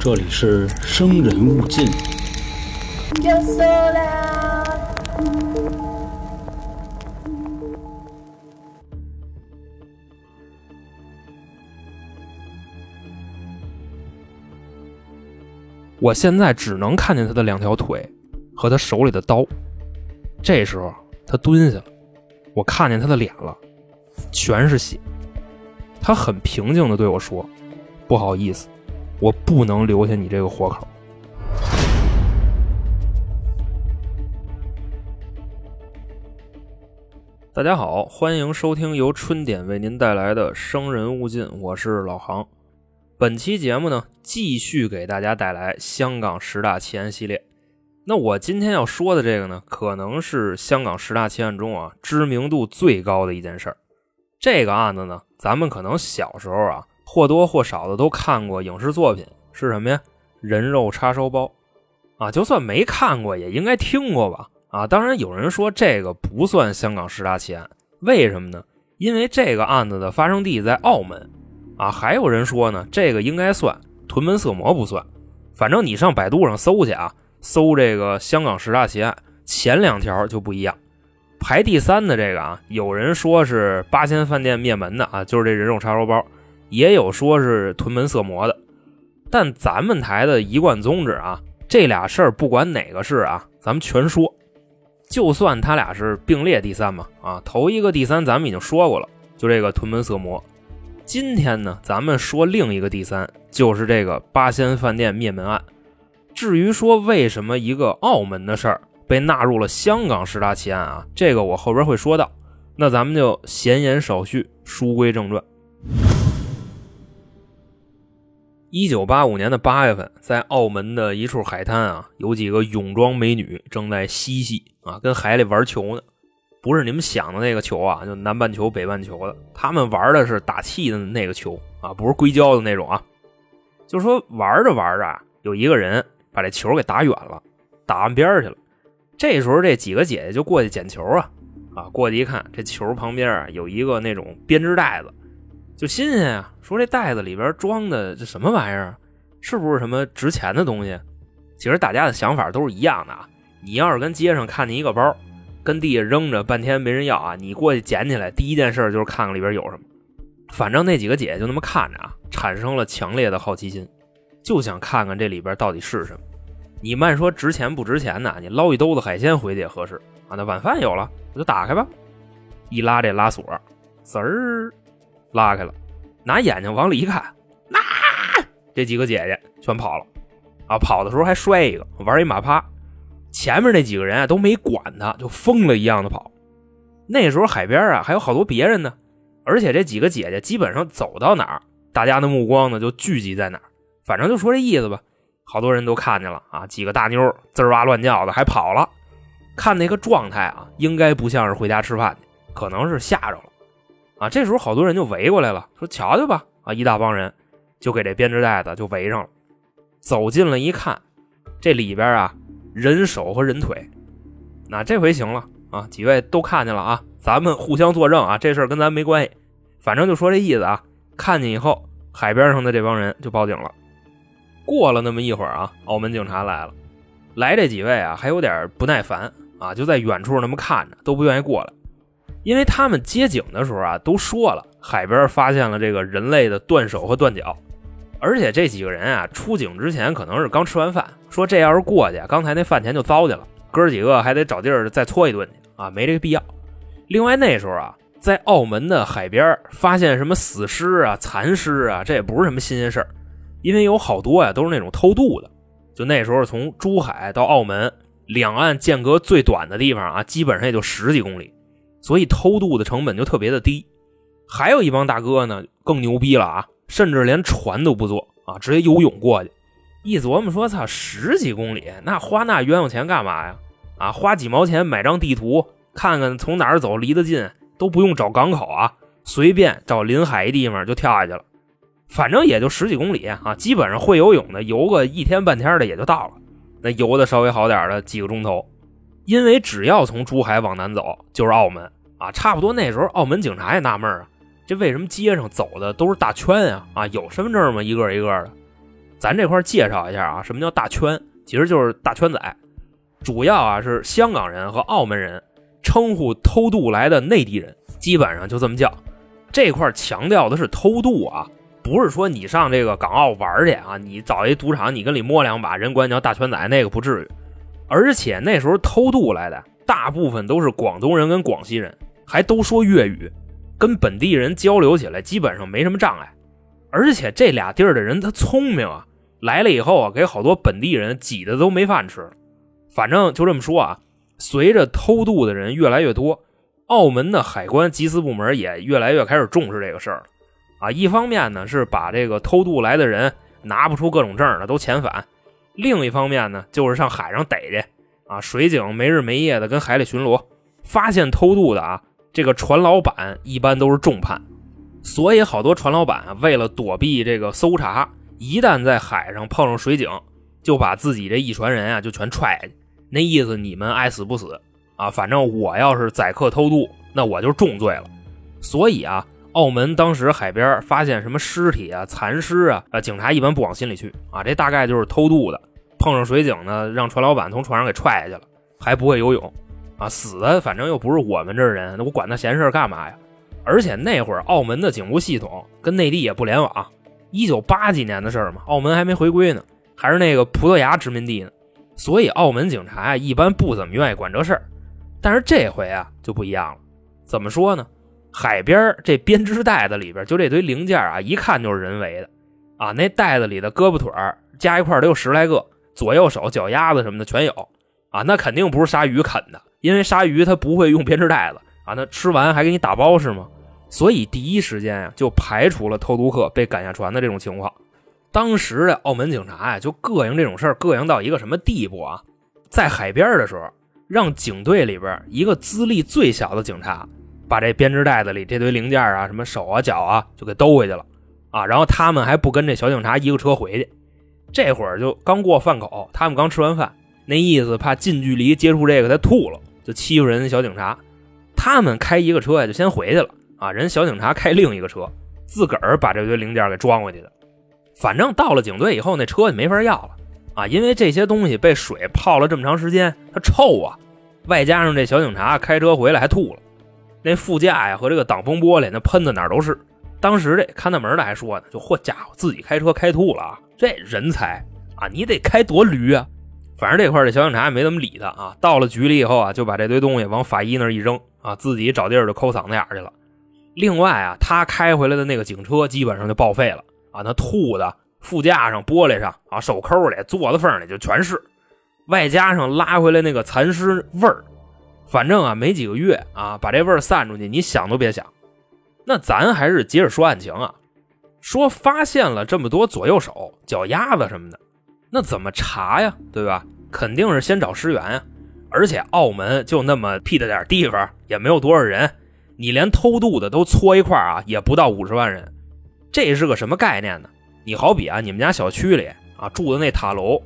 这里是生人勿近。我现在只能看见他的两条腿和他手里的刀。这时候他蹲下了，我看见他的脸了，全是血。他很平静的对我说：“不好意思，我不能留下你这个活口。”大家好，欢迎收听由春点为您带来的《生人勿近》，我是老航。本期节目呢，继续给大家带来香港十大奇案系列。那我今天要说的这个呢，可能是香港十大奇案中啊知名度最高的一件事儿。这个案子呢，咱们可能小时候啊或多或少的都看过影视作品，是什么呀？人肉叉烧包啊，就算没看过，也应该听过吧？啊，当然有人说这个不算香港十大奇案，为什么呢？因为这个案子的发生地在澳门。啊，还有人说呢，这个应该算屯门色魔不算，反正你上百度上搜去啊，搜这个香港十大奇案，前两条就不一样。排第三的这个啊，有人说是八仙饭店灭门的啊，就是这人肉叉烧包，也有说是屯门色魔的。但咱们台的一贯宗旨啊，这俩事儿不管哪个是啊，咱们全说。就算他俩是并列第三嘛，啊，头一个第三咱们已经说过了，就这个屯门色魔。今天呢，咱们说另一个第三，就是这个八仙饭店灭门案。至于说为什么一个澳门的事儿被纳入了香港十大奇案啊，这个我后边会说到。那咱们就闲言少叙，书归正传。一九八五年的八月份，在澳门的一处海滩啊，有几个泳装美女正在嬉戏啊，跟海里玩球呢。不是你们想的那个球啊，就南半球、北半球的，他们玩的是打气的那个球啊，不是硅胶的那种啊。就说玩着玩着啊，有一个人把这球给打远了，打岸边去了。这时候这几个姐姐就过去捡球啊，啊，过去一看，这球旁边啊有一个那种编织袋子，就新鲜啊，说这袋子里边装的这什么玩意儿，是不是什么值钱的东西？其实大家的想法都是一样的啊。你要是跟街上看见一个包。跟地下扔着半天没人要啊！你过去捡起来，第一件事就是看看里边有什么。反正那几个姐姐就那么看着啊，产生了强烈的好奇心，就想看看这里边到底是什么。你慢说值钱不值钱呢？你捞一兜子海鲜回去也合适啊！那晚饭有了，我就打开吧。一拉这拉锁，滋儿拉开了，拿眼睛往里一看，那、这几个姐姐全跑了啊！跑的时候还摔一个，玩一马趴。前面那几个人啊都没管他，就疯了一样的跑。那时候海边啊还有好多别人呢，而且这几个姐姐基本上走到哪儿，大家的目光呢就聚集在哪儿。反正就说这意思吧。好多人都看见了啊，几个大妞滋哇乱叫的还跑了。看那个状态啊，应该不像是回家吃饭去，可能是吓着了啊。这时候好多人就围过来了，说瞧瞧吧啊，一大帮人就给这编织袋子就围上了。走近了一看，这里边啊。人手和人腿，那这回行了啊！几位都看见了啊，咱们互相作证啊，这事儿跟咱没关系。反正就说这意思啊。看见以后，海边上的这帮人就报警了。过了那么一会儿啊，澳门警察来了。来这几位啊，还有点不耐烦啊，就在远处那么看着，都不愿意过来。因为他们接警的时候啊，都说了海边发现了这个人类的断手和断脚。而且这几个人啊，出警之前可能是刚吃完饭，说这要是过去，刚才那饭钱就糟践了，哥几个还得找地儿再搓一顿去啊，没这个必要。另外那时候啊，在澳门的海边发现什么死尸啊、残尸啊，这也不是什么新鲜事儿，因为有好多呀都是那种偷渡的。就那时候从珠海到澳门，两岸间隔最短的地方啊，基本上也就十几公里，所以偷渡的成本就特别的低。还有一帮大哥呢，更牛逼了啊！甚至连船都不坐啊，直接游泳过去。一琢磨说：“操，十几公里，那花那冤枉钱干嘛呀？啊，花几毛钱买张地图，看看从哪儿走离得近，都不用找港口啊，随便找临海一地方就跳下去了。反正也就十几公里啊，基本上会游泳的游个一天半天的也就到了。那游的稍微好点的几个钟头，因为只要从珠海往南走就是澳门啊，差不多那时候澳门警察也纳闷啊。”这为什么街上走的都是大圈呀？啊，有身份证吗？一个一个的。咱这块介绍一下啊，什么叫大圈？其实就是大圈仔，主要啊是香港人和澳门人称呼偷渡来的内地人，基本上就这么叫。这块强调的是偷渡啊，不是说你上这个港澳玩去啊，你找一赌场，你跟里摸两把，人管你叫大圈仔，那个不至于。而且那时候偷渡来的大部分都是广东人跟广西人，还都说粤语，跟本地人交流起来基本上没什么障碍。而且这俩地儿的人他聪明啊，来了以后啊，给好多本地人挤的都没饭吃。反正就这么说啊，随着偷渡的人越来越多，澳门的海关缉私部门也越来越开始重视这个事儿了。啊，一方面呢是把这个偷渡来的人拿不出各种证的都遣返。另一方面呢，就是上海上逮去啊，水警没日没夜的跟海里巡逻，发现偷渡的啊，这个船老板一般都是重判，所以好多船老板，为了躲避这个搜查，一旦在海上碰上水警，就把自己这一船人啊就全踹下去，那意思你们爱死不死啊，反正我要是宰客偷渡，那我就重罪了。所以啊，澳门当时海边发现什么尸体啊、残尸啊，啊，警察一般不往心里去啊，这大概就是偷渡的。碰上水警呢，让船老板从船上给踹下去了，还不会游泳，啊，死的反正又不是我们这人，我管他闲事干嘛呀？而且那会儿澳门的警务系统跟内地也不联网，一九八几年的事儿嘛，澳门还没回归呢，还是那个葡萄牙殖民地呢，所以澳门警察啊一般不怎么愿意管这事儿。但是这回啊就不一样了，怎么说呢？海边这编织袋子里边就这堆零件啊，一看就是人为的，啊，那袋子里的胳膊腿加一块得有十来个。左右手、脚丫子什么的全有啊，那肯定不是鲨鱼啃的，因为鲨鱼它不会用编织袋子啊，那吃完还给你打包是吗？所以第一时间呀就排除了偷渡客被赶下船的这种情况。当时的澳门警察呀就膈应这种事儿，膈应到一个什么地步啊？在海边的时候，让警队里边一个资历最小的警察把这编织袋子里这堆零件啊、什么手啊、脚啊就给兜回去了啊，然后他们还不跟这小警察一个车回去。这会儿就刚过饭口，他们刚吃完饭，那意思怕近距离接触这个，他吐了，就欺负人小警察。他们开一个车呀，就先回去了啊。人小警察开另一个车，自个儿把这堆零件给装回去的。反正到了警队以后，那车就没法要了啊，因为这些东西被水泡了这么长时间，它臭啊。外加上这小警察开车回来还吐了，那副驾呀和这个挡风玻璃那喷的哪都是。当时这看大门的还说呢，就嚯家伙，自己开车开吐了啊。这人才啊，你得开多驴啊！反正这块这小警察也没怎么理他啊。到了局里以后啊，就把这堆东西往法医那一扔啊，自己找地儿就抠嗓子眼去了。另外啊，他开回来的那个警车基本上就报废了啊，那吐的副驾上、玻璃上啊、手抠里、座子缝里就全是，外加上拉回来那个残尸味儿，反正啊没几个月啊，把这味儿散出去，你想都别想。那咱还是接着说案情啊。说发现了这么多左右手、脚丫子什么的，那怎么查呀？对吧？肯定是先找尸源呀。而且澳门就那么屁的点地方，也没有多少人，你连偷渡的都搓一块啊，也不到五十万人。这是个什么概念呢？你好比啊，你们家小区里啊住的那塔楼，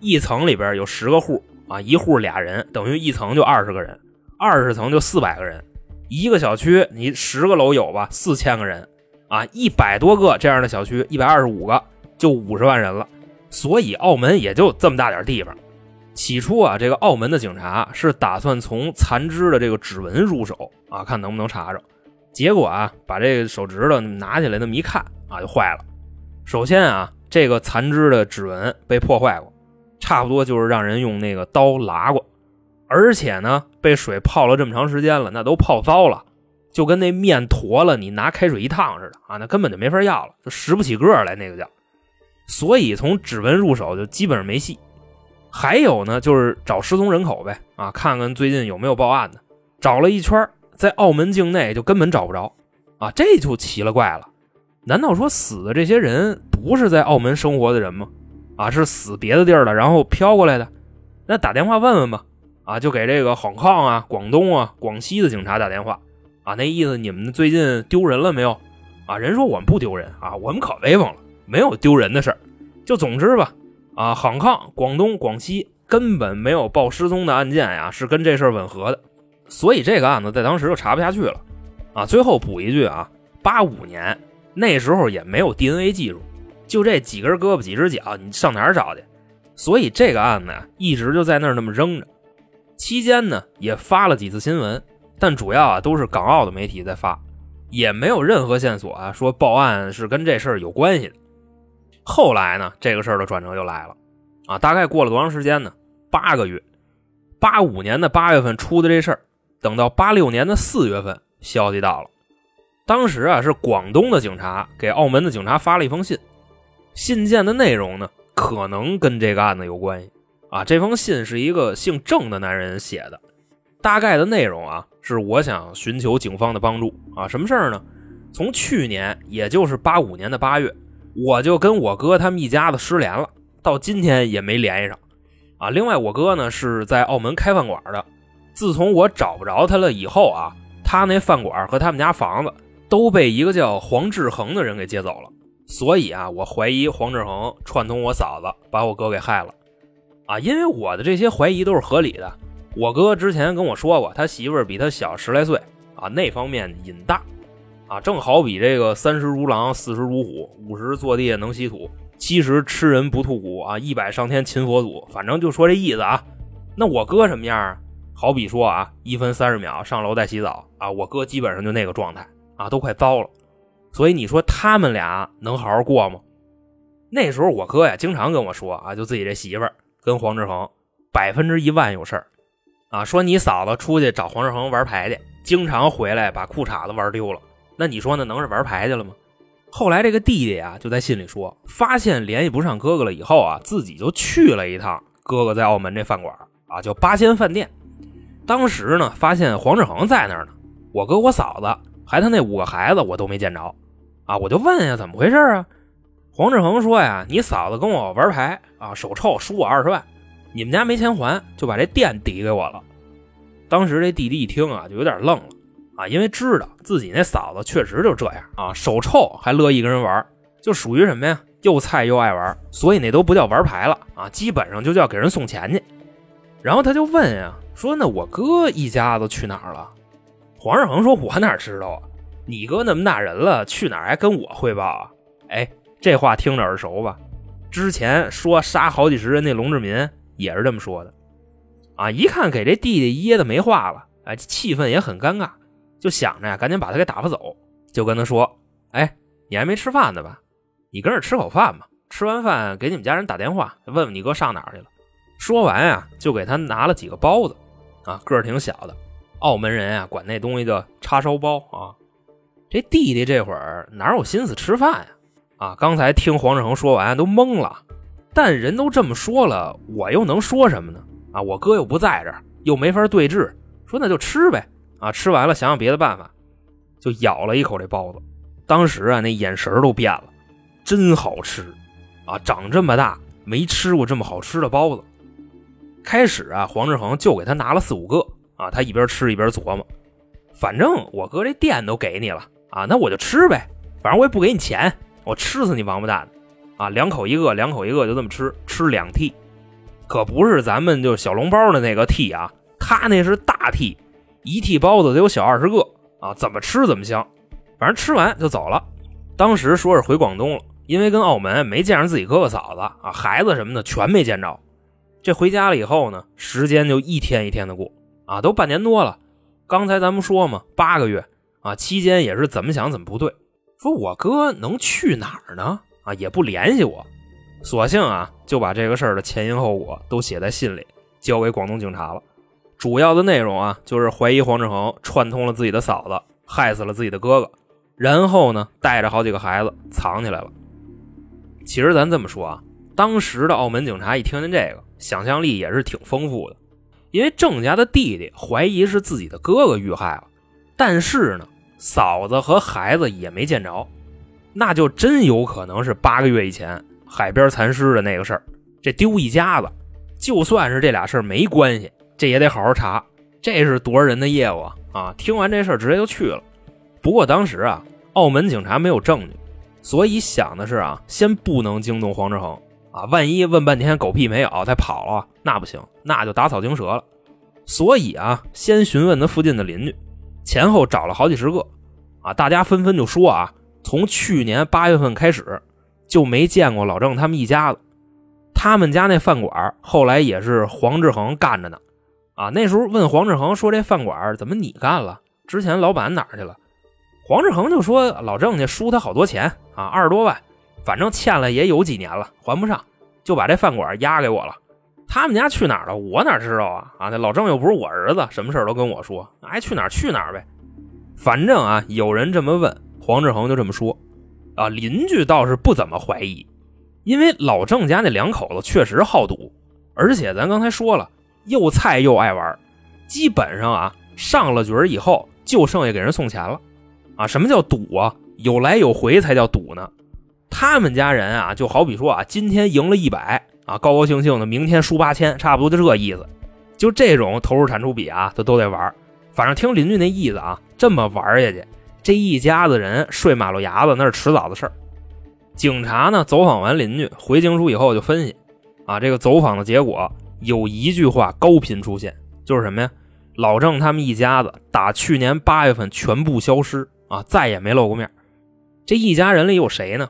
一层里边有十个户啊，一户俩人，等于一层就二十个人，二十层就四百个人，一个小区你十个楼有吧，四千个人。啊，一百多个这样的小区，一百二十五个就五十万人了，所以澳门也就这么大点地方。起初啊，这个澳门的警察是打算从残肢的这个指纹入手啊，看能不能查着。结果啊，把这个手指头拿起来那么一看啊，就坏了。首先啊，这个残肢的指纹被破坏过，差不多就是让人用那个刀剌过，而且呢，被水泡了这么长时间了，那都泡糟了。就跟那面坨了，你拿开水一烫似的啊，那根本就没法要了，就拾不起个来，那个叫。所以从指纹入手就基本上没戏。还有呢，就是找失踪人口呗啊，看看最近有没有报案的。找了一圈，在澳门境内就根本找不着啊，这就奇了怪了。难道说死的这些人不是在澳门生活的人吗？啊，是死别的地儿了，然后飘过来的？那打电话问问吧。啊，就给这个杭康啊、广东啊、广西的警察打电话。啊，那意思你们最近丢人了没有？啊，人说我们不丢人啊，我们可威风了，没有丢人的事儿。就总之吧，啊，杭康、广东、广西根本没有报失踪的案件呀，是跟这事儿吻合的，所以这个案子在当时就查不下去了。啊，最后补一句啊，八五年那时候也没有 DNA 技术，就这几根胳膊几只脚，你上哪儿找去？所以这个案子呀，一直就在那儿那么扔着。期间呢，也发了几次新闻，但主要啊都是港澳的媒体在发，也没有任何线索啊说报案是跟这事儿有关系的。后来呢，这个事儿的转折就来了啊，大概过了多长时间呢？八个月。八五年的八月份出的这事儿，等到八六年的四月份，消息到了。当时啊，是广东的警察给澳门的警察发了一封信，信件的内容呢，可能跟这个案子有关系啊。这封信是一个姓郑的男人写的，大概的内容啊，是我想寻求警方的帮助啊。什么事儿呢？从去年，也就是八五年的八月，我就跟我哥他们一家子失联了，到今天也没联系上。啊，另外我哥呢是在澳门开饭馆的，自从我找不着他了以后啊，他那饭馆和他们家房子都被一个叫黄志恒的人给接走了，所以啊，我怀疑黄志恒串通我嫂子把我哥给害了，啊，因为我的这些怀疑都是合理的。我哥之前跟我说过，他媳妇儿比他小十来岁，啊，那方面瘾大，啊，正好比这个三十如狼，四十如虎，五十坐地能吸土。七十吃人不吐骨啊，一百上天擒佛祖，反正就说这意思啊。那我哥什么样啊？好比说啊，一分三十秒上楼再洗澡啊，我哥基本上就那个状态啊，都快糟了。所以你说他们俩能好好过吗？那时候我哥呀，经常跟我说啊，就自己这媳妇儿跟黄志恒百分之一万有事儿啊，说你嫂子出去找黄志恒玩牌去，经常回来把裤衩子玩丢了。那你说那能是玩牌去了吗？后来这个弟弟啊，就在信里说，发现联系不上哥哥了以后啊，自己就去了一趟哥哥在澳门这饭馆啊，叫八仙饭店。当时呢，发现黄志恒在那儿呢，我哥我嫂子还他那五个孩子我都没见着啊，我就问呀，怎么回事啊？黄志恒说呀，你嫂子跟我玩牌啊，手臭输我二十万，你们家没钱还，就把这店抵给我了。当时这弟弟一听啊，就有点愣了。啊，因为知道自己那嫂子确实就这样啊，手臭还乐意跟人玩，就属于什么呀？又菜又爱玩，所以那都不叫玩牌了啊，基本上就叫给人送钱去。然后他就问呀，说那我哥一家子去哪儿了？黄志恒说：“我哪知道啊？你哥那么大人了，去哪儿还跟我汇报啊？”哎，这话听着耳熟吧？之前说杀好几十人那龙志民也是这么说的啊。一看给这弟弟噎的没话了，哎，气氛也很尴尬。就想着呀，赶紧把他给打发走，就跟他说：“哎，你还没吃饭呢吧？你跟着吃口饭吧。吃完饭给你们家人打电话，问问你哥上哪去了。”说完呀，就给他拿了几个包子，啊，个儿挺小的，澳门人啊管那东西叫叉烧包啊。这弟弟这会儿哪有心思吃饭呀？啊，刚才听黄志恒说完都懵了，但人都这么说了，我又能说什么呢？啊，我哥又不在这儿，又没法对峙，说那就吃呗。啊，吃完了，想想别的办法，就咬了一口这包子。当时啊，那眼神都变了，真好吃啊！长这么大没吃过这么好吃的包子。开始啊，黄志恒就给他拿了四五个啊，他一边吃一边琢磨，反正我哥这店都给你了啊，那我就吃呗，反正我也不给你钱，我吃死你王八蛋！啊，两口一个，两口一个，就这么吃，吃两屉，可不是咱们就小笼包的那个屉啊，他那是大屉。一屉包子得有小二十个啊，怎么吃怎么香，反正吃完就走了。当时说是回广东了，因为跟澳门没见着自己哥哥嫂子啊，孩子什么的全没见着。这回家了以后呢，时间就一天一天的过啊，都半年多了。刚才咱们说嘛，八个月啊，期间也是怎么想怎么不对，说我哥能去哪儿呢？啊，也不联系我，索性啊就把这个事儿的前因后果都写在信里，交给广东警察了。主要的内容啊，就是怀疑黄志恒串通了自己的嫂子，害死了自己的哥哥，然后呢，带着好几个孩子藏起来了。其实咱这么说啊，当时的澳门警察一听见这个，想象力也是挺丰富的，因为郑家的弟弟怀疑是自己的哥哥遇害了，但是呢，嫂子和孩子也没见着，那就真有可能是八个月以前海边残尸的那个事儿，这丢一家子，就算是这俩事儿没关系。这也得好好查，这是多少人的业务啊！啊，听完这事儿直接就去了。不过当时啊，澳门警察没有证据，所以想的是啊，先不能惊动黄志恒啊，万一问半天狗屁没有，他跑了，那不行，那就打草惊蛇了。所以啊，先询问他附近的邻居，前后找了好几十个，啊，大家纷纷就说啊，从去年八月份开始就没见过老郑他们一家子。他们家那饭馆后来也是黄志恒干着呢。啊，那时候问黄志恒说：“这饭馆怎么你干了？之前老板哪去了？”黄志恒就说：“老郑家输他好多钱啊，二十多万，反正欠了也有几年了，还不上，就把这饭馆押给我了。他们家去哪儿了？我哪知道啊？啊，那老郑又不是我儿子，什么事都跟我说，爱去哪儿去哪儿呗。反正啊，有人这么问，黄志恒就这么说。啊，邻居倒是不怎么怀疑，因为老郑家那两口子确实好赌，而且咱刚才说了。”又菜又爱玩，基本上啊上了局以后就剩下给人送钱了，啊什么叫赌啊？有来有回才叫赌呢。他们家人啊就好比说啊今天赢了一百啊高高兴兴的，明天输八千，差不多就这意思。就这种投入产出比啊，他都得玩。反正听邻居那意思啊，这么玩下去，这一家子人睡马路牙子那是迟早的事儿。警察呢走访完邻居回警署以后就分析，啊这个走访的结果。有一句话高频出现，就是什么呀？老郑他们一家子打去年八月份全部消失啊，再也没露过面。这一家人里有谁呢？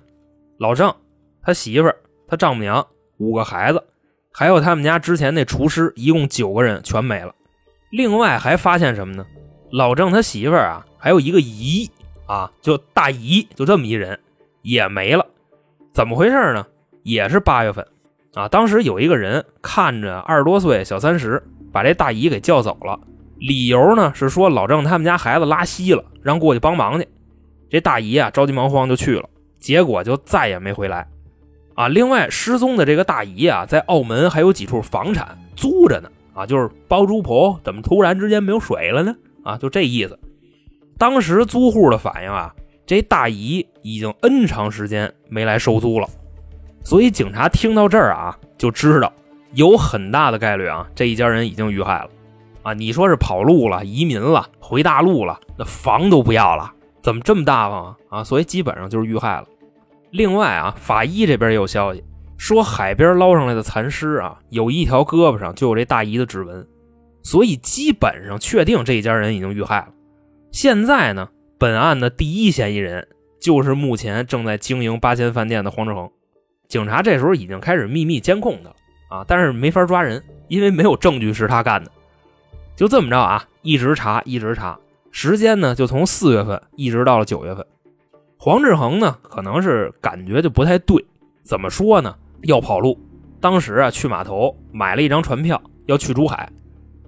老郑、他媳妇、他丈母娘、五个孩子，还有他们家之前那厨师，一共九个人全没了。另外还发现什么呢？老郑他媳妇儿啊，还有一个姨啊，就大姨，就这么一人也没了。怎么回事呢？也是八月份。啊，当时有一个人看着二十多岁小三十，把这大姨给叫走了，理由呢是说老郑他们家孩子拉稀了，让过去帮忙去。这大姨啊着急忙慌就去了，结果就再也没回来。啊，另外失踪的这个大姨啊，在澳门还有几处房产租着呢。啊，就是包租婆怎么突然之间没有水了呢？啊，就这意思。当时租户的反应啊，这大姨已经 N 长时间没来收租了。所以警察听到这儿啊，就知道有很大的概率啊，这一家人已经遇害了，啊，你说是跑路了、移民了、回大陆了，那房都不要了，怎么这么大方啊？啊，所以基本上就是遇害了。另外啊，法医这边也有消息说，海边捞上来的残尸啊，有一条胳膊上就有这大姨的指纹，所以基本上确定这一家人已经遇害了。现在呢，本案的第一嫌疑人就是目前正在经营八仙饭店的黄志恒。警察这时候已经开始秘密监控他了啊，但是没法抓人，因为没有证据是他干的。就这么着啊，一直查，一直查，时间呢就从四月份一直到了九月份。黄志恒呢，可能是感觉就不太对，怎么说呢？要跑路。当时啊，去码头买了一张船票，要去珠海。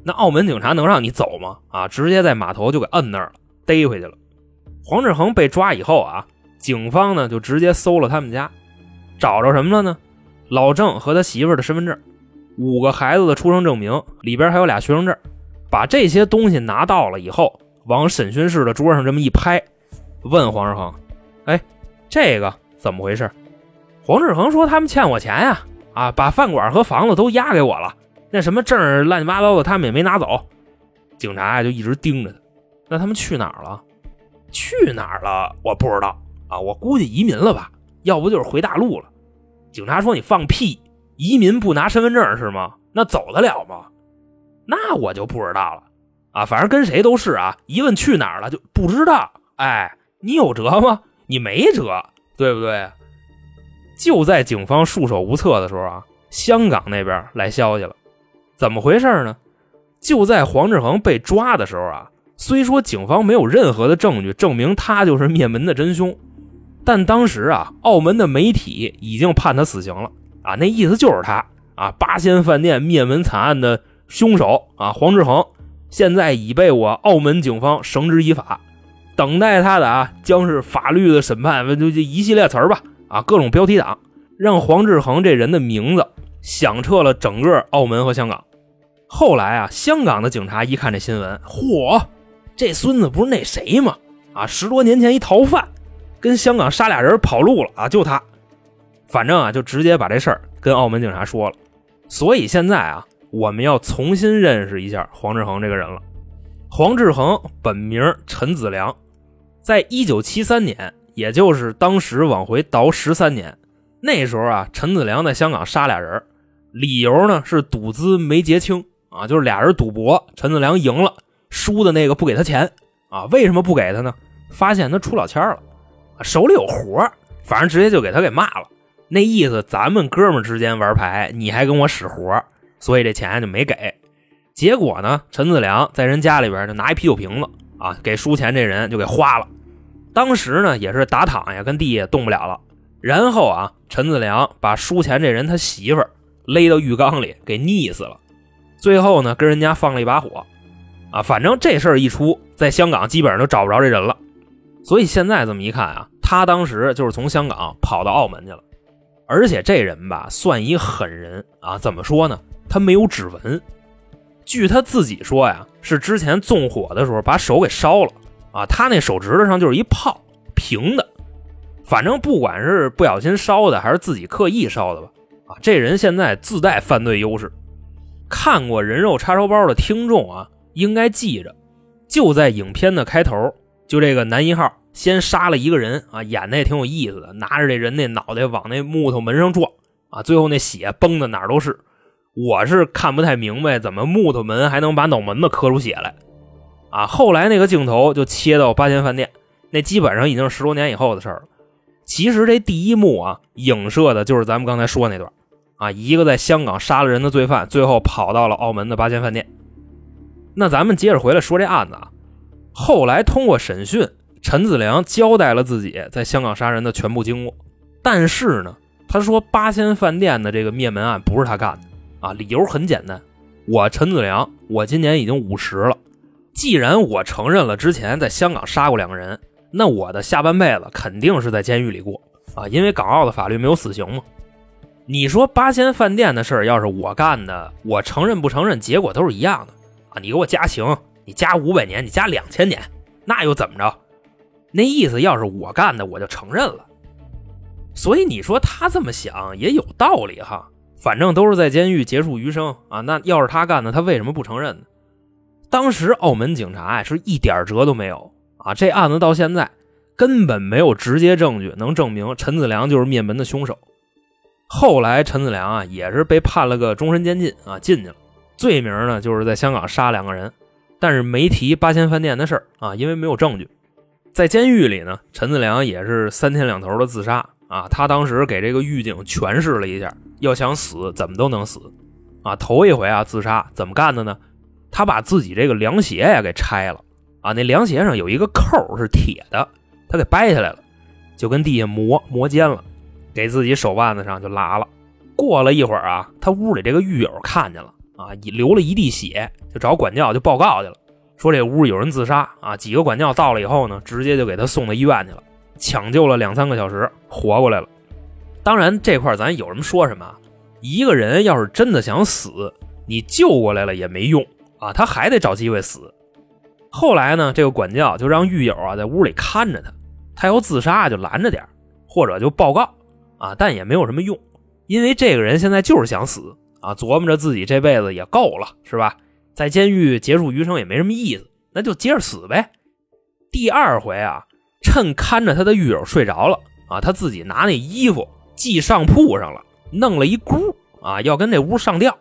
那澳门警察能让你走吗？啊，直接在码头就给摁那儿了，逮回去了。黄志恒被抓以后啊，警方呢就直接搜了他们家。找着什么了呢？老郑和他媳妇儿的身份证，五个孩子的出生证明，里边还有俩学生证。把这些东西拿到了以后，往审讯室的桌上这么一拍，问黄志恒：“哎，这个怎么回事？”黄志恒说：“他们欠我钱呀，啊，把饭馆和房子都押给我了。那什么证乱七八糟的，他们也没拿走。”警察就一直盯着他。那他们去哪儿了？去哪儿了？我不知道啊，我估计移民了吧。要不就是回大陆了。警察说：“你放屁！移民不拿身份证是吗？那走得了吗？那我就不知道了。啊，反正跟谁都是啊。一问去哪儿了就不知道。哎，你有辙吗？你没辙，对不对？就在警方束手无策的时候啊，香港那边来消息了。怎么回事呢？就在黄志恒被抓的时候啊，虽说警方没有任何的证据证明他就是灭门的真凶。”但当时啊，澳门的媒体已经判他死刑了啊，那意思就是他啊，八仙饭店灭门惨案的凶手啊，黄志恒，现在已被我澳门警方绳之以法，等待他的啊，将是法律的审判，就这一系列词儿吧啊，各种标题党，让黄志恒这人的名字响彻了整个澳门和香港。后来啊，香港的警察一看这新闻，嚯，这孙子不是那谁吗？啊，十多年前一逃犯。跟香港杀俩人跑路了啊！就他，反正啊，就直接把这事儿跟澳门警察说了。所以现在啊，我们要重新认识一下黄志恒这个人了。黄志恒本名陈子良，在一九七三年，也就是当时往回倒十三年，那时候啊，陈子良在香港杀俩人，理由呢是赌资没结清啊，就是俩人赌博，陈子良赢了，输的那个不给他钱啊。为什么不给他呢？发现他出老千了，手里有活反正直接就给他给骂了。那意思，咱们哥们之间玩牌，你还跟我使活所以这钱就没给。结果呢，陈子良在人家里边就拿一啤酒瓶子啊，给输钱这人就给花了。当时呢，也是打躺下，跟地下动不了了。然后啊，陈子良把输钱这人他媳妇儿勒到浴缸里给溺死了。最后呢，跟人家放了一把火，啊，反正这事儿一出，在香港基本上都找不着这人了。所以现在这么一看啊，他当时就是从香港跑到澳门去了。而且这人吧，算一狠人啊，怎么说呢？他没有指纹。据他自己说呀，是之前纵火的时候把手给烧了啊，他那手指头上就是一泡平的。反正不管是不小心烧的，还是自己刻意烧的吧，啊，这人现在自带犯罪优势。看过人肉叉烧包的听众啊，应该记着，就在影片的开头，就这个男一号先杀了一个人啊，演的也挺有意思的，拿着这人那脑袋往那木头门上撞啊，最后那血崩的哪儿都是。我是看不太明白，怎么木头门还能把脑门子磕出血来啊？后来那个镜头就切到八仙饭店，那基本上已经是十多年以后的事儿了。其实这第一幕啊，影射的就是咱们刚才说那段啊，一个在香港杀了人的罪犯，最后跑到了澳门的八仙饭店。那咱们接着回来说这案子啊，后来通过审讯，陈子良交代了自己在香港杀人的全部经过，但是呢，他说八仙饭店的这个灭门案不是他干的啊，理由很简单，我陈子良，我今年已经五十了，既然我承认了之前在香港杀过两个人。那我的下半辈子肯定是在监狱里过啊，因为港澳的法律没有死刑嘛。你说八仙饭店的事儿要是我干的，我承认不承认，结果都是一样的啊。你给我加刑，你加五百年，你加两千年，那又怎么着？那意思要是我干的，我就承认了。所以你说他这么想也有道理哈，反正都是在监狱结束余生啊。那要是他干的，他为什么不承认呢？当时澳门警察是一点辙都没有。啊，这案子到现在根本没有直接证据能证明陈子良就是灭门的凶手。后来陈子良啊也是被判了个终身监禁啊进去了，罪名呢就是在香港杀两个人，但是没提八仙饭店的事儿啊，因为没有证据。在监狱里呢，陈子良也是三天两头的自杀啊。他当时给这个狱警诠释了一下，要想死怎么都能死啊。头一回啊自杀怎么干的呢？他把自己这个凉鞋呀给拆了。啊，那凉鞋上有一个扣是铁的，他给掰下来了，就跟地下磨磨尖了，给自己手腕子上就拉了。过了一会儿啊，他屋里这个狱友看见了啊，流了一地血，就找管教就报告去了，说这屋有人自杀啊。几个管教到了以后呢，直接就给他送到医院去了，抢救了两三个小时，活过来了。当然这块咱有什么说什么，一个人要是真的想死，你救过来了也没用啊，他还得找机会死。后来呢，这个管教就让狱友啊在屋里看着他，他要自杀就拦着点或者就报告啊，但也没有什么用，因为这个人现在就是想死啊，琢磨着自己这辈子也够了，是吧？在监狱结束余生也没什么意思，那就接着死呗。第二回啊，趁看着他的狱友睡着了啊，他自己拿那衣服系上铺上了，弄了一箍啊，要跟这屋上吊，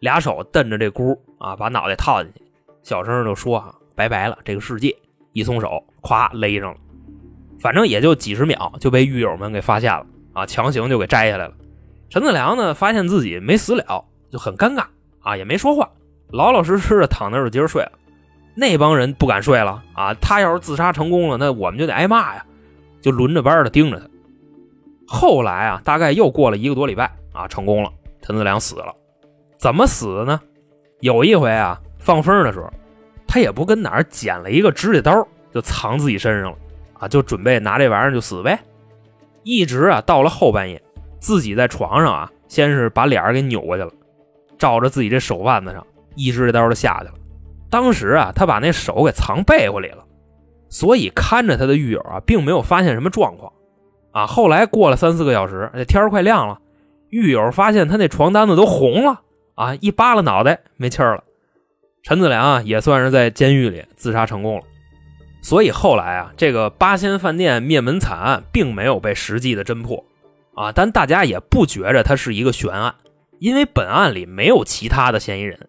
俩手蹬着这箍啊，把脑袋套进去，小声就说啊。拜拜了，这个世界一松手，咵勒上了，反正也就几十秒就被狱友们给发现了啊，强行就给摘下来了。陈子良呢，发现自己没死了，就很尴尬啊，也没说话，老老实实的躺那儿接着睡了。那帮人不敢睡了啊，他要是自杀成功了，那我们就得挨骂呀，就轮着班的盯着他。后来啊，大概又过了一个多礼拜啊，成功了，陈子良死了。怎么死的呢？有一回啊，放风的时候。他也不跟哪儿捡了一个指甲刀，就藏自己身上了，啊，就准备拿这玩意儿就死呗。一直啊到了后半夜，自己在床上啊，先是把脸给扭过去了，照着自己这手腕子上，一支这刀就下去了。当时啊，他把那手给藏被窝里了，所以看着他的狱友啊，并没有发现什么状况。啊，后来过了三四个小时，这天快亮了，狱友发现他那床单子都红了，啊，一扒拉脑袋没气儿了。陈子良啊，也算是在监狱里自杀成功了，所以后来啊，这个八仙饭店灭门惨案并没有被实际的侦破啊，但大家也不觉着它是一个悬案，因为本案里没有其他的嫌疑人。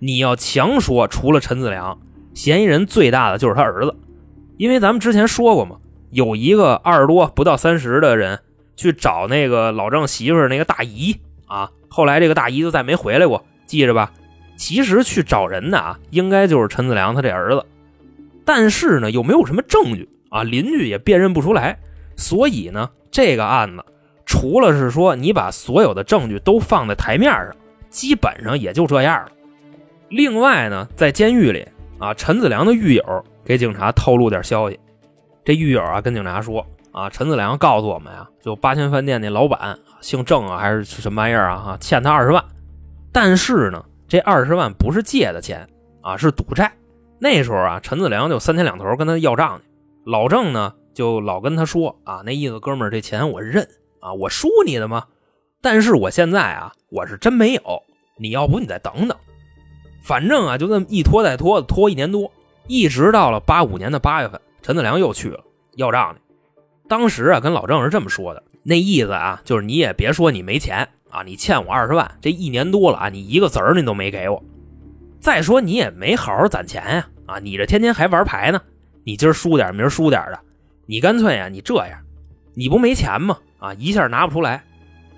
你要强说除了陈子良，嫌疑人最大的就是他儿子因为咱们之前说过嘛，有一个二十多不到三十的人去找那个老郑媳妇那个大姨啊，后来这个大姨就再没回来过，记着吧。其实去找人的啊，应该就是陈子良他这儿子，但是呢，又没有什么证据啊，邻居也辨认不出来，所以呢，这个案子除了是说你把所有的证据都放在台面上，基本上也就这样了。另外呢，在监狱里啊，陈子良的狱友给警察透露点消息，这狱友啊跟警察说啊，陈子良告诉我们呀，就八千饭店那老板姓郑啊，还是什么玩意儿啊，欠他二十万，但是呢。这二十万不是借的钱啊，是赌债。那时候啊，陈子良就三天两头跟他要账去。老郑呢，就老跟他说啊，那意思，哥们儿，这钱我认啊，我输你的吗？但是我现在啊，我是真没有。你要不你再等等，反正啊，就这么一拖再拖，拖一年多，一直到了八五年的八月份，陈子良又去了要账去。当时啊，跟老郑是这么说的，那意思啊，就是你也别说你没钱。啊，你欠我二十万，这一年多了啊，你一个子儿你都没给我。再说你也没好好攒钱呀，啊你这天天还玩牌呢，你今儿输点，明儿输点的，你干脆呀，你这样，你不没钱吗？啊，一下拿不出来，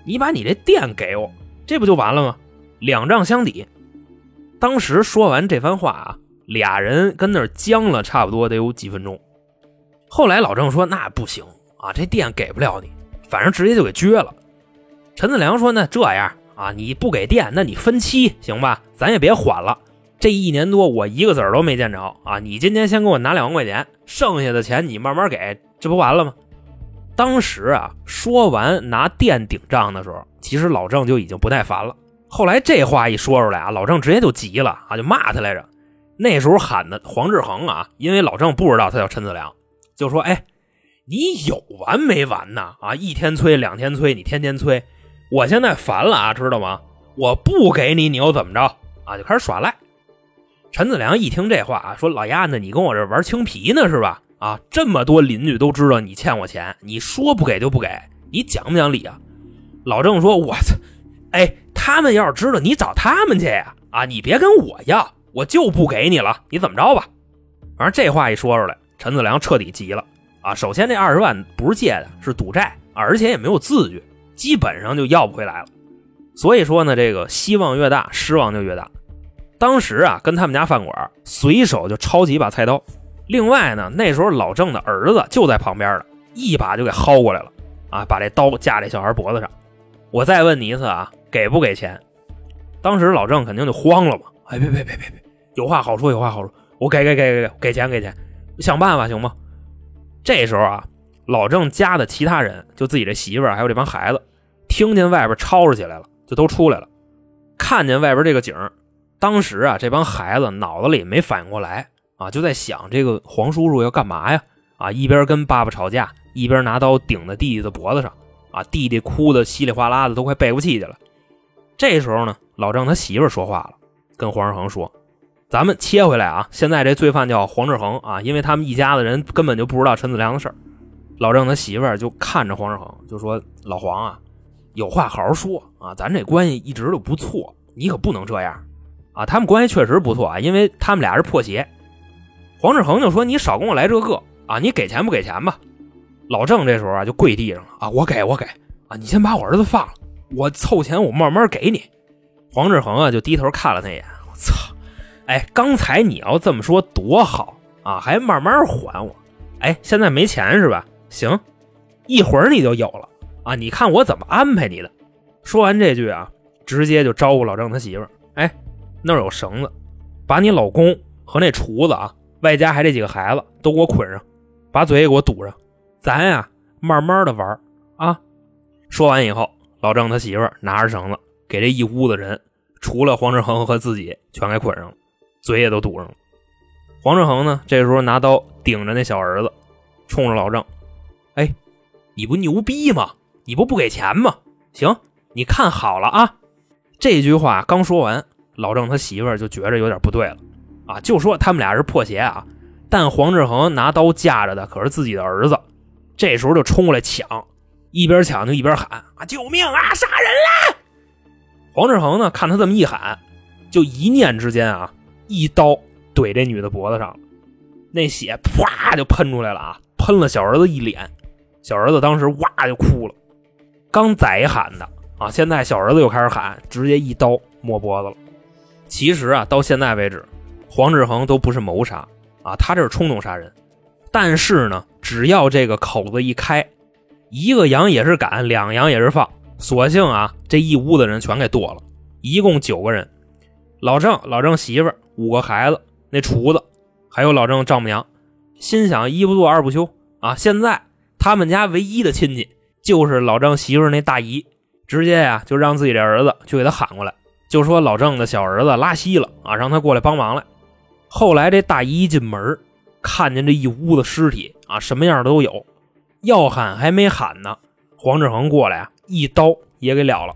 你把你这店给我，这不就完了吗？两账相抵。当时说完这番话啊，俩人跟那儿僵了差不多得有几分钟。后来老郑说那不行啊，这店给不了你，反正直接就给撅了。陈子良说：“那这样啊，你不给店，那你分期行吧？咱也别缓了。这一年多，我一个子儿都没见着啊！你今天先给我拿两万块钱，剩下的钱你慢慢给，这不完了吗？”当时啊，说完拿店顶账的时候，其实老郑就已经不耐烦了。后来这话一说出来啊，老郑直接就急了啊，就骂他来着。那时候喊的黄志恒啊，因为老郑不知道他叫陈子良，就说：“哎，你有完没完呢？啊，一天催，两天催，你天天催。”我现在烦了啊，知道吗？我不给你，你又怎么着啊？就开始耍赖。陈子良一听这话啊，说：“老鸭子，你跟我这玩青皮呢是吧？啊，这么多邻居都知道你欠我钱，你说不给就不给，你讲不讲理啊？”老郑说：“我操，哎，他们要是知道，你找他们去呀！啊，你别跟我要，我就不给你了，你怎么着吧？”反正这话一说出来，陈子良彻底急了啊！首先，这二十万不是借的，是赌债，而且也没有字据。基本上就要不回来了，所以说呢，这个希望越大，失望就越大。当时啊，跟他们家饭馆随手就抄起一把菜刀，另外呢，那时候老郑的儿子就在旁边呢，一把就给薅过来了，啊，把这刀架这小孩脖子上。我再问你一次啊，给不给钱？当时老郑肯定就慌了嘛，哎，别别别别别，有话好说，有话好说，我给给给给给给钱给钱，想办法行吗？这时候啊。老郑家的其他人，就自己这媳妇儿，还有这帮孩子，听见外边吵吵起来了，就都出来了。看见外边这个景当时啊，这帮孩子脑子里没反应过来啊，就在想这个黄叔叔要干嘛呀？啊，一边跟爸爸吵架，一边拿刀顶在弟弟的脖子上，啊，弟弟哭的稀里哗啦的，都快背过气去了。这时候呢，老郑他媳妇说话了，跟黄志恒说：“咱们切回来啊，现在这罪犯叫黄志恒啊，因为他们一家子人根本就不知道陈子良的事儿。”老郑他媳妇就看着黄志恒，就说：“老黄啊，有话好好说啊，咱这关系一直都不错，你可不能这样啊。他们关系确实不错啊，因为他们俩是破鞋。”黄志恒就说：“你少跟我来这个啊，你给钱不给钱吧？”老郑这时候啊就跪地上了啊，我给我给啊，你先把我儿子放了，我凑钱我慢慢给你。黄志恒啊就低头看了他一眼，我操，哎，刚才你要这么说多好啊，还慢慢还我，哎，现在没钱是吧？行，一会儿你就有了啊！你看我怎么安排你的。说完这句啊，直接就招呼老郑他媳妇儿：“哎，那儿有绳子，把你老公和那厨子啊，外加还这几个孩子都给我捆上，把嘴也给我堵上，咱呀慢慢的玩啊。”说完以后，老郑他媳妇拿着绳子给这一屋子人，除了黄志恒和自己，全给捆上了，嘴也都堵上了。黄志恒呢，这时候拿刀顶着那小儿子，冲着老郑。哎，你不牛逼吗？你不不给钱吗？行，你看好了啊！这句话刚说完，老郑他媳妇就觉着有点不对了啊，就说他们俩是破鞋啊，但黄志恒拿刀架着的可是自己的儿子，这时候就冲过来抢，一边抢就一边喊啊：“救命啊！杀人了！”黄志恒呢，看他这么一喊，就一念之间啊，一刀怼这女的脖子上了。那血啪就喷出来了啊，喷了小儿子一脸。小儿子当时哇就哭了。刚宰一喊的啊，现在小儿子又开始喊，直接一刀抹脖子了。其实啊，到现在为止，黄志恒都不是谋杀啊，他这是冲动杀人。但是呢，只要这个口子一开，一个羊也是赶，两羊也是放，索性啊，这一屋子人全给剁了，一共九个人。老郑、老郑媳妇、五个孩子，那厨子，还有老郑丈母娘，心想一不做二不休啊！现在他们家唯一的亲戚就是老郑媳妇那大姨，直接呀就让自己的儿子去给他喊过来，就说老郑的小儿子拉稀了啊，让他过来帮忙来。后来这大姨一进门，看见这一屋子尸体啊，什么样的都有，要喊还没喊呢，黄志恒过来啊，一刀也给了了。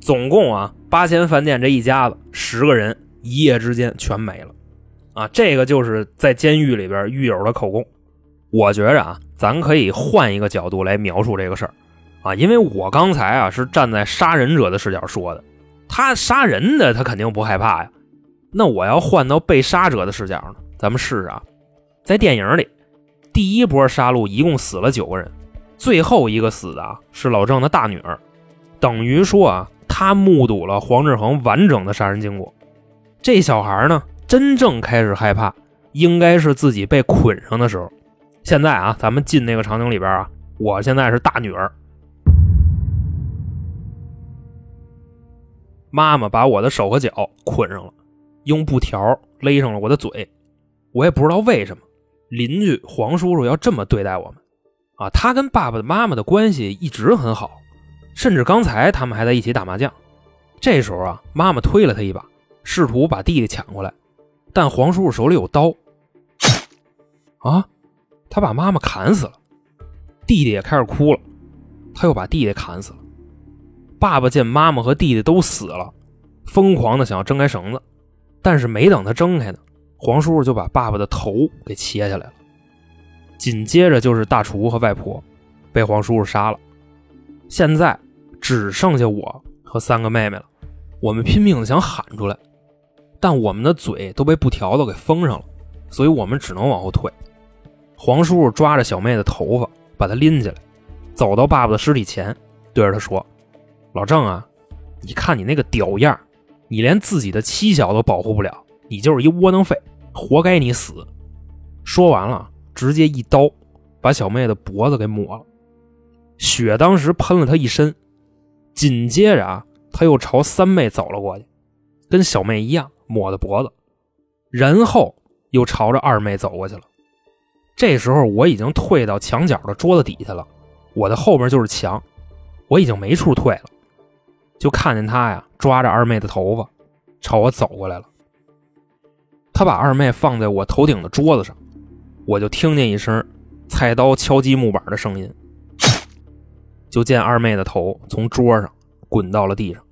总共啊，八仙饭店这一家子十个人，一夜之间全没了，啊，这个就是在监狱里边狱友的口供。我觉着啊，咱可以换一个角度来描述这个事儿，啊，因为我刚才啊是站在杀人者的视角说的，他杀人的他肯定不害怕呀。那我要换到被杀者的视角呢？咱们试试啊，在电影里，第一波杀戮一共死了九个人，最后一个死的是老郑的大女儿，等于说啊。他目睹了黄志恒完整的杀人经过，这小孩呢，真正开始害怕，应该是自己被捆上的时候。现在啊，咱们进那个场景里边啊，我现在是大女儿，妈妈把我的手和脚捆上了，用布条勒上了我的嘴，我也不知道为什么，邻居黄叔叔要这么对待我们啊，他跟爸爸的妈妈的关系一直很好。甚至刚才他们还在一起打麻将，这时候啊，妈妈推了他一把，试图把弟弟抢过来，但黄叔叔手里有刀，啊，他把妈妈砍死了，弟弟也开始哭了，他又把弟弟砍死了。爸爸见妈妈和弟弟都死了，疯狂的想要挣开绳子，但是没等他挣开呢，黄叔叔就把爸爸的头给切下来了。紧接着就是大厨和外婆被黄叔叔杀了，现在。只剩下我和三个妹妹了，我们拼命的想喊出来，但我们的嘴都被布条子给封上了，所以我们只能往后退。黄叔叔抓着小妹的头发，把她拎起来，走到爸爸的尸体前，对着他说：“老郑啊，你看你那个屌样，你连自己的妻小都保护不了，你就是一窝囊废，活该你死。”说完了，直接一刀把小妹的脖子给抹了，血当时喷了他一身。紧接着啊，他又朝三妹走了过去，跟小妹一样抹的脖子，然后又朝着二妹走过去了。这时候我已经退到墙角的桌子底下了，我的后面就是墙，我已经没处退了。就看见他呀，抓着二妹的头发，朝我走过来了。他把二妹放在我头顶的桌子上，我就听见一声菜刀敲击木板的声音。就见二妹的头从桌上滚到了地上。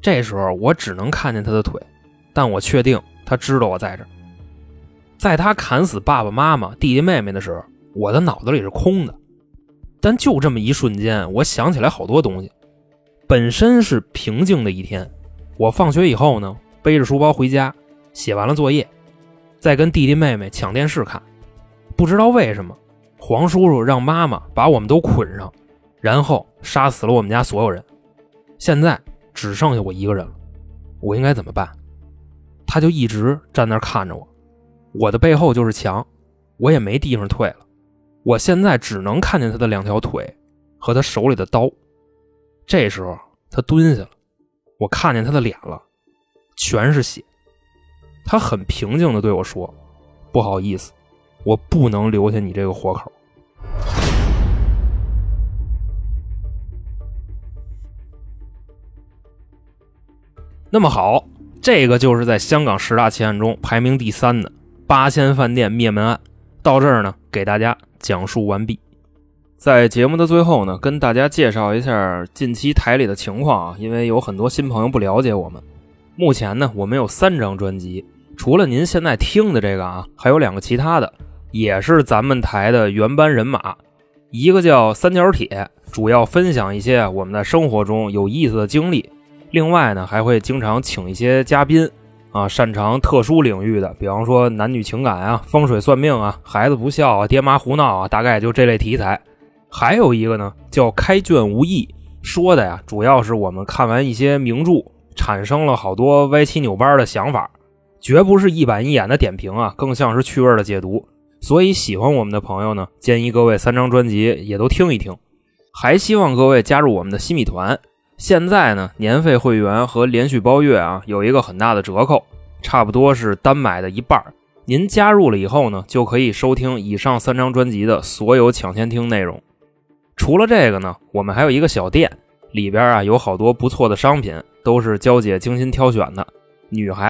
这时候我只能看见她的腿，但我确定她知道我在这。在她砍死爸爸妈妈、弟弟妹妹的时候，我的脑子里是空的。但就这么一瞬间，我想起来好多东西。本身是平静的一天，我放学以后呢，背着书包回家，写完了作业，再跟弟弟妹妹抢电视看。不知道为什么。黄叔叔让妈妈把我们都捆上，然后杀死了我们家所有人。现在只剩下我一个人了，我应该怎么办？他就一直站那看着我，我的背后就是墙，我也没地方退了。我现在只能看见他的两条腿和他手里的刀。这时候他蹲下了，我看见他的脸了，全是血。他很平静的对我说：“不好意思。”我不能留下你这个活口。那么好，这个就是在香港十大奇案中排名第三的八仙饭店灭门案。到这儿呢，给大家讲述完毕。在节目的最后呢，跟大家介绍一下近期台里的情况啊，因为有很多新朋友不了解我们。目前呢，我们有三张专辑，除了您现在听的这个啊，还有两个其他的。也是咱们台的原班人马，一个叫三角铁，主要分享一些我们在生活中有意思的经历。另外呢，还会经常请一些嘉宾，啊，擅长特殊领域的，比方说男女情感啊、风水算命啊、孩子不孝啊、爹妈胡闹啊，大概就这类题材。还有一个呢，叫开卷无益，说的呀，主要是我们看完一些名著，产生了好多歪七扭八的想法，绝不是一板一眼的点评啊，更像是趣味的解读。所以喜欢我们的朋友呢，建议各位三张专辑也都听一听。还希望各位加入我们的新米团。现在呢，年费会员和连续包月啊，有一个很大的折扣，差不多是单买的一半。您加入了以后呢，就可以收听以上三张专辑的所有抢先听内容。除了这个呢，我们还有一个小店，里边啊有好多不错的商品，都是娇姐精心挑选的。女孩